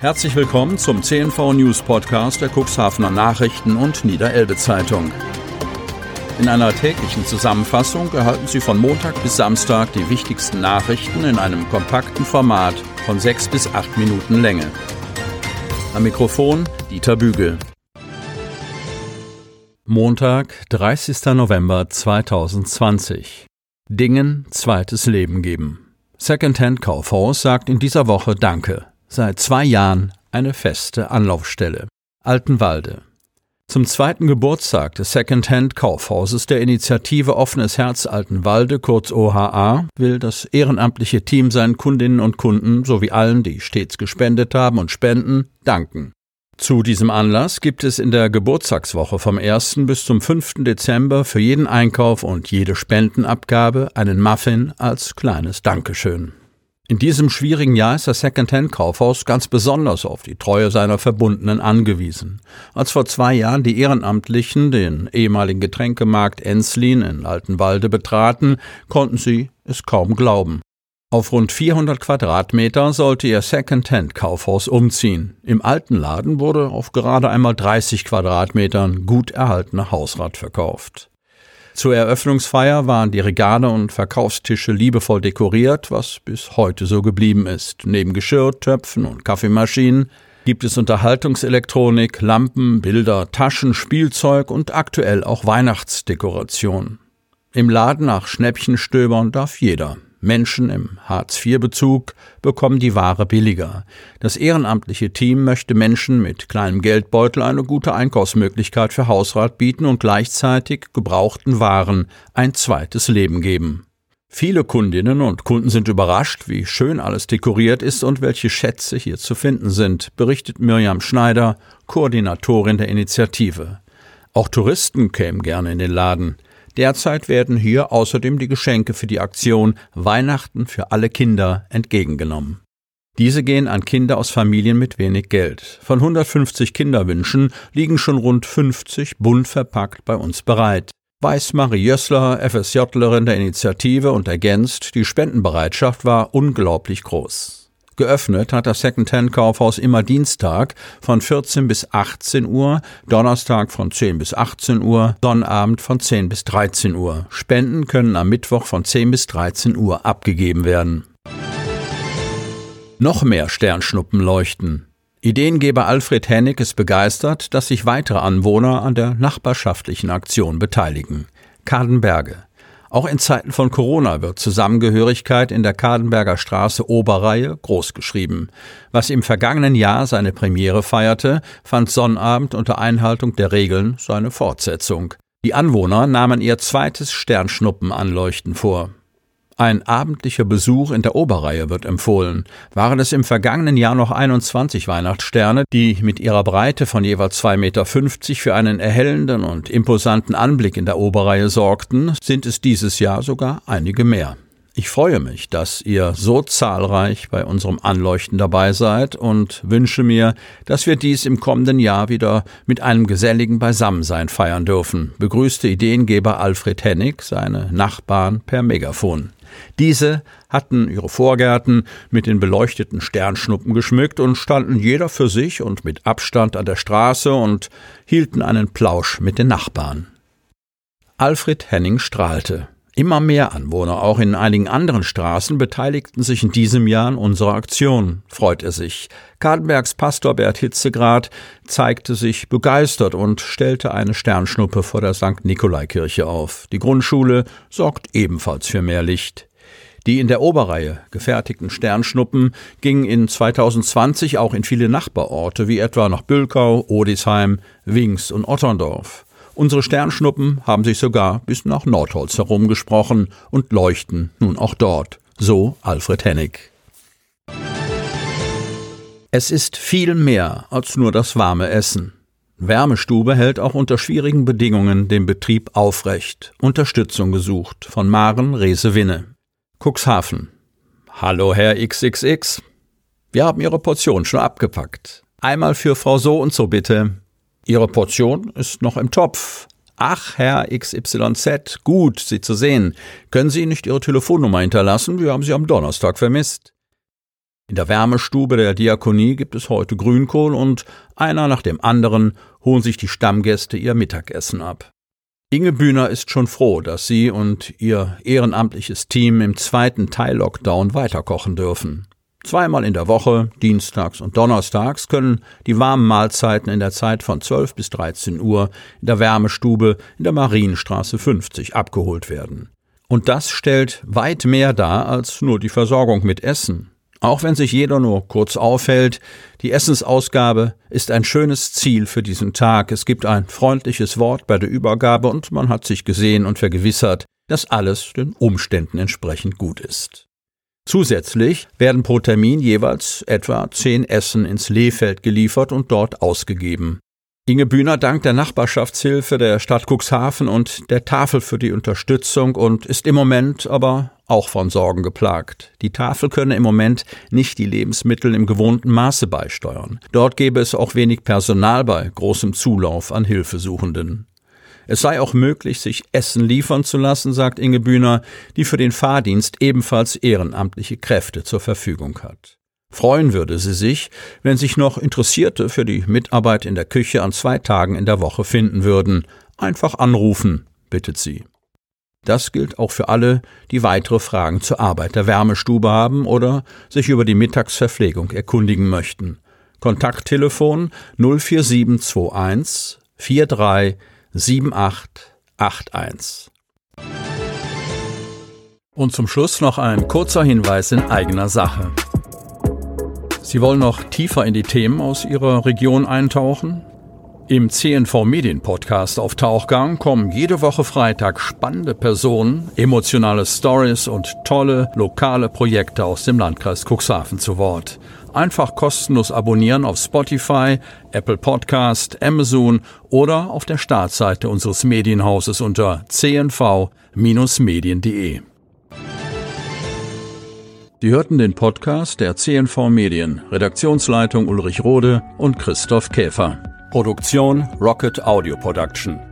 Herzlich willkommen zum CNV News Podcast der Cuxhavener Nachrichten und Niederelbe Zeitung. In einer täglichen Zusammenfassung erhalten Sie von Montag bis Samstag die wichtigsten Nachrichten in einem kompakten Format von sechs bis acht Minuten Länge. Am Mikrofon Dieter Bügel. Montag, 30. November 2020. Dingen zweites Leben geben. Secondhand-Kaufhaus sagt in dieser Woche Danke. Seit zwei Jahren eine feste Anlaufstelle. Altenwalde. Zum zweiten Geburtstag des Secondhand-Kaufhauses der Initiative Offenes Herz Altenwalde, kurz OHA, will das ehrenamtliche Team seinen Kundinnen und Kunden sowie allen, die stets gespendet haben und spenden, danken. Zu diesem Anlass gibt es in der Geburtstagswoche vom 1. bis zum 5. Dezember für jeden Einkauf und jede Spendenabgabe einen Muffin als kleines Dankeschön. In diesem schwierigen Jahr ist das Secondhand-Kaufhaus ganz besonders auf die Treue seiner Verbundenen angewiesen. Als vor zwei Jahren die Ehrenamtlichen den ehemaligen Getränkemarkt Enslin in Altenwalde betraten, konnten sie es kaum glauben. Auf rund 400 Quadratmeter sollte ihr Second-Hand-Kaufhaus umziehen. Im alten Laden wurde auf gerade einmal 30 Quadratmetern gut erhaltener Hausrat verkauft. Zur Eröffnungsfeier waren die Regale und Verkaufstische liebevoll dekoriert, was bis heute so geblieben ist. Neben Geschirr, Töpfen und Kaffeemaschinen gibt es Unterhaltungselektronik, Lampen, Bilder, Taschen, Spielzeug und aktuell auch Weihnachtsdekoration. Im Laden nach Schnäppchenstöbern darf jeder. Menschen im Hartz-IV-Bezug bekommen die Ware billiger. Das ehrenamtliche Team möchte Menschen mit kleinem Geldbeutel eine gute Einkaufsmöglichkeit für Hausrat bieten und gleichzeitig gebrauchten Waren ein zweites Leben geben. Viele Kundinnen und Kunden sind überrascht, wie schön alles dekoriert ist und welche Schätze hier zu finden sind, berichtet Mirjam Schneider, Koordinatorin der Initiative. Auch Touristen kämen gerne in den Laden. Derzeit werden hier außerdem die Geschenke für die Aktion Weihnachten für alle Kinder entgegengenommen. Diese gehen an Kinder aus Familien mit wenig Geld. Von 150 Kinderwünschen liegen schon rund 50 bunt verpackt bei uns bereit. Weiß Marie Jössler, FSJlerin der Initiative und ergänzt, die Spendenbereitschaft war unglaublich groß. Geöffnet hat das Secondhand-Kaufhaus immer Dienstag von 14 bis 18 Uhr, Donnerstag von 10 bis 18 Uhr, Sonnabend von 10 bis 13 Uhr. Spenden können am Mittwoch von 10 bis 13 Uhr abgegeben werden. Noch mehr Sternschnuppen leuchten. Ideengeber Alfred Hennig ist begeistert, dass sich weitere Anwohner an der nachbarschaftlichen Aktion beteiligen. Kadenberge. Auch in Zeiten von Corona wird Zusammengehörigkeit in der Kadenberger Straße Oberreihe großgeschrieben. Was im vergangenen Jahr seine Premiere feierte, fand Sonnabend unter Einhaltung der Regeln seine Fortsetzung. Die Anwohner nahmen ihr zweites Sternschnuppenanleuchten vor. Ein abendlicher Besuch in der Oberreihe wird empfohlen. Waren es im vergangenen Jahr noch 21 Weihnachtssterne, die mit ihrer Breite von jeweils 2,50 Meter für einen erhellenden und imposanten Anblick in der Oberreihe sorgten, sind es dieses Jahr sogar einige mehr. Ich freue mich, dass ihr so zahlreich bei unserem Anleuchten dabei seid und wünsche mir, dass wir dies im kommenden Jahr wieder mit einem geselligen Beisammensein feiern dürfen, begrüßte Ideengeber Alfred Hennig seine Nachbarn per Megafon. Diese hatten ihre Vorgärten mit den beleuchteten Sternschnuppen geschmückt und standen jeder für sich und mit Abstand an der Straße und hielten einen Plausch mit den Nachbarn. Alfred Henning strahlte. Immer mehr Anwohner, auch in einigen anderen Straßen, beteiligten sich in diesem Jahr an unserer Aktion, freut er sich. Kadenbergs Pastor Bert Hitzegrad zeigte sich begeistert und stellte eine Sternschnuppe vor der St. Nikolaikirche auf. Die Grundschule sorgt ebenfalls für mehr Licht. Die in der Oberreihe gefertigten Sternschnuppen gingen in 2020 auch in viele Nachbarorte wie etwa nach Bülkau, Odisheim, Wings und Otterndorf. Unsere Sternschnuppen haben sich sogar bis nach Nordholz herumgesprochen und leuchten nun auch dort. So Alfred Hennig. Es ist viel mehr als nur das warme Essen. Wärmestube hält auch unter schwierigen Bedingungen den Betrieb aufrecht. Unterstützung gesucht von Maren Rese-Winne. Cuxhaven. Hallo Herr XXX. Wir haben Ihre Portion schon abgepackt. Einmal für Frau so und so bitte. Ihre Portion ist noch im Topf. Ach, Herr XYZ, gut, Sie zu sehen. Können Sie nicht Ihre Telefonnummer hinterlassen? Wir haben Sie am Donnerstag vermisst. In der Wärmestube der Diakonie gibt es heute Grünkohl und einer nach dem anderen holen sich die Stammgäste ihr Mittagessen ab. Inge Bühner ist schon froh, dass sie und ihr ehrenamtliches Team im zweiten Teil-Lockdown weiterkochen dürfen. Zweimal in der Woche, dienstags und donnerstags, können die warmen Mahlzeiten in der Zeit von 12 bis 13 Uhr in der Wärmestube in der Marienstraße 50 abgeholt werden. Und das stellt weit mehr dar als nur die Versorgung mit Essen. Auch wenn sich jeder nur kurz aufhält, die Essensausgabe ist ein schönes Ziel für diesen Tag. Es gibt ein freundliches Wort bei der Übergabe und man hat sich gesehen und vergewissert, dass alles den Umständen entsprechend gut ist. Zusätzlich werden pro Termin jeweils etwa zehn Essen ins Lehfeld geliefert und dort ausgegeben. Inge Bühner dankt der Nachbarschaftshilfe der Stadt Cuxhaven und der Tafel für die Unterstützung und ist im Moment aber auch von Sorgen geplagt. Die Tafel könne im Moment nicht die Lebensmittel im gewohnten Maße beisteuern. Dort gäbe es auch wenig Personal bei großem Zulauf an Hilfesuchenden. Es sei auch möglich, sich Essen liefern zu lassen, sagt Inge Bühner, die für den Fahrdienst ebenfalls ehrenamtliche Kräfte zur Verfügung hat. Freuen würde sie sich, wenn sich noch Interessierte für die Mitarbeit in der Küche an zwei Tagen in der Woche finden würden. Einfach anrufen, bittet sie. Das gilt auch für alle, die weitere Fragen zur Arbeit der Wärmestube haben oder sich über die Mittagsverpflegung erkundigen möchten. Kontakttelefon 04721 43 7881. Und zum Schluss noch ein kurzer Hinweis in eigener Sache. Sie wollen noch tiefer in die Themen aus Ihrer Region eintauchen? Im CNV Medien Podcast auf Tauchgang kommen jede Woche Freitag spannende Personen, emotionale Stories und tolle lokale Projekte aus dem Landkreis Cuxhaven zu Wort. Einfach kostenlos abonnieren auf Spotify, Apple Podcast, Amazon oder auf der Startseite unseres Medienhauses unter cnv-medien.de. Sie hörten den Podcast der CNV Medien, Redaktionsleitung Ulrich Rode und Christoph Käfer. Produktion Rocket Audio Production.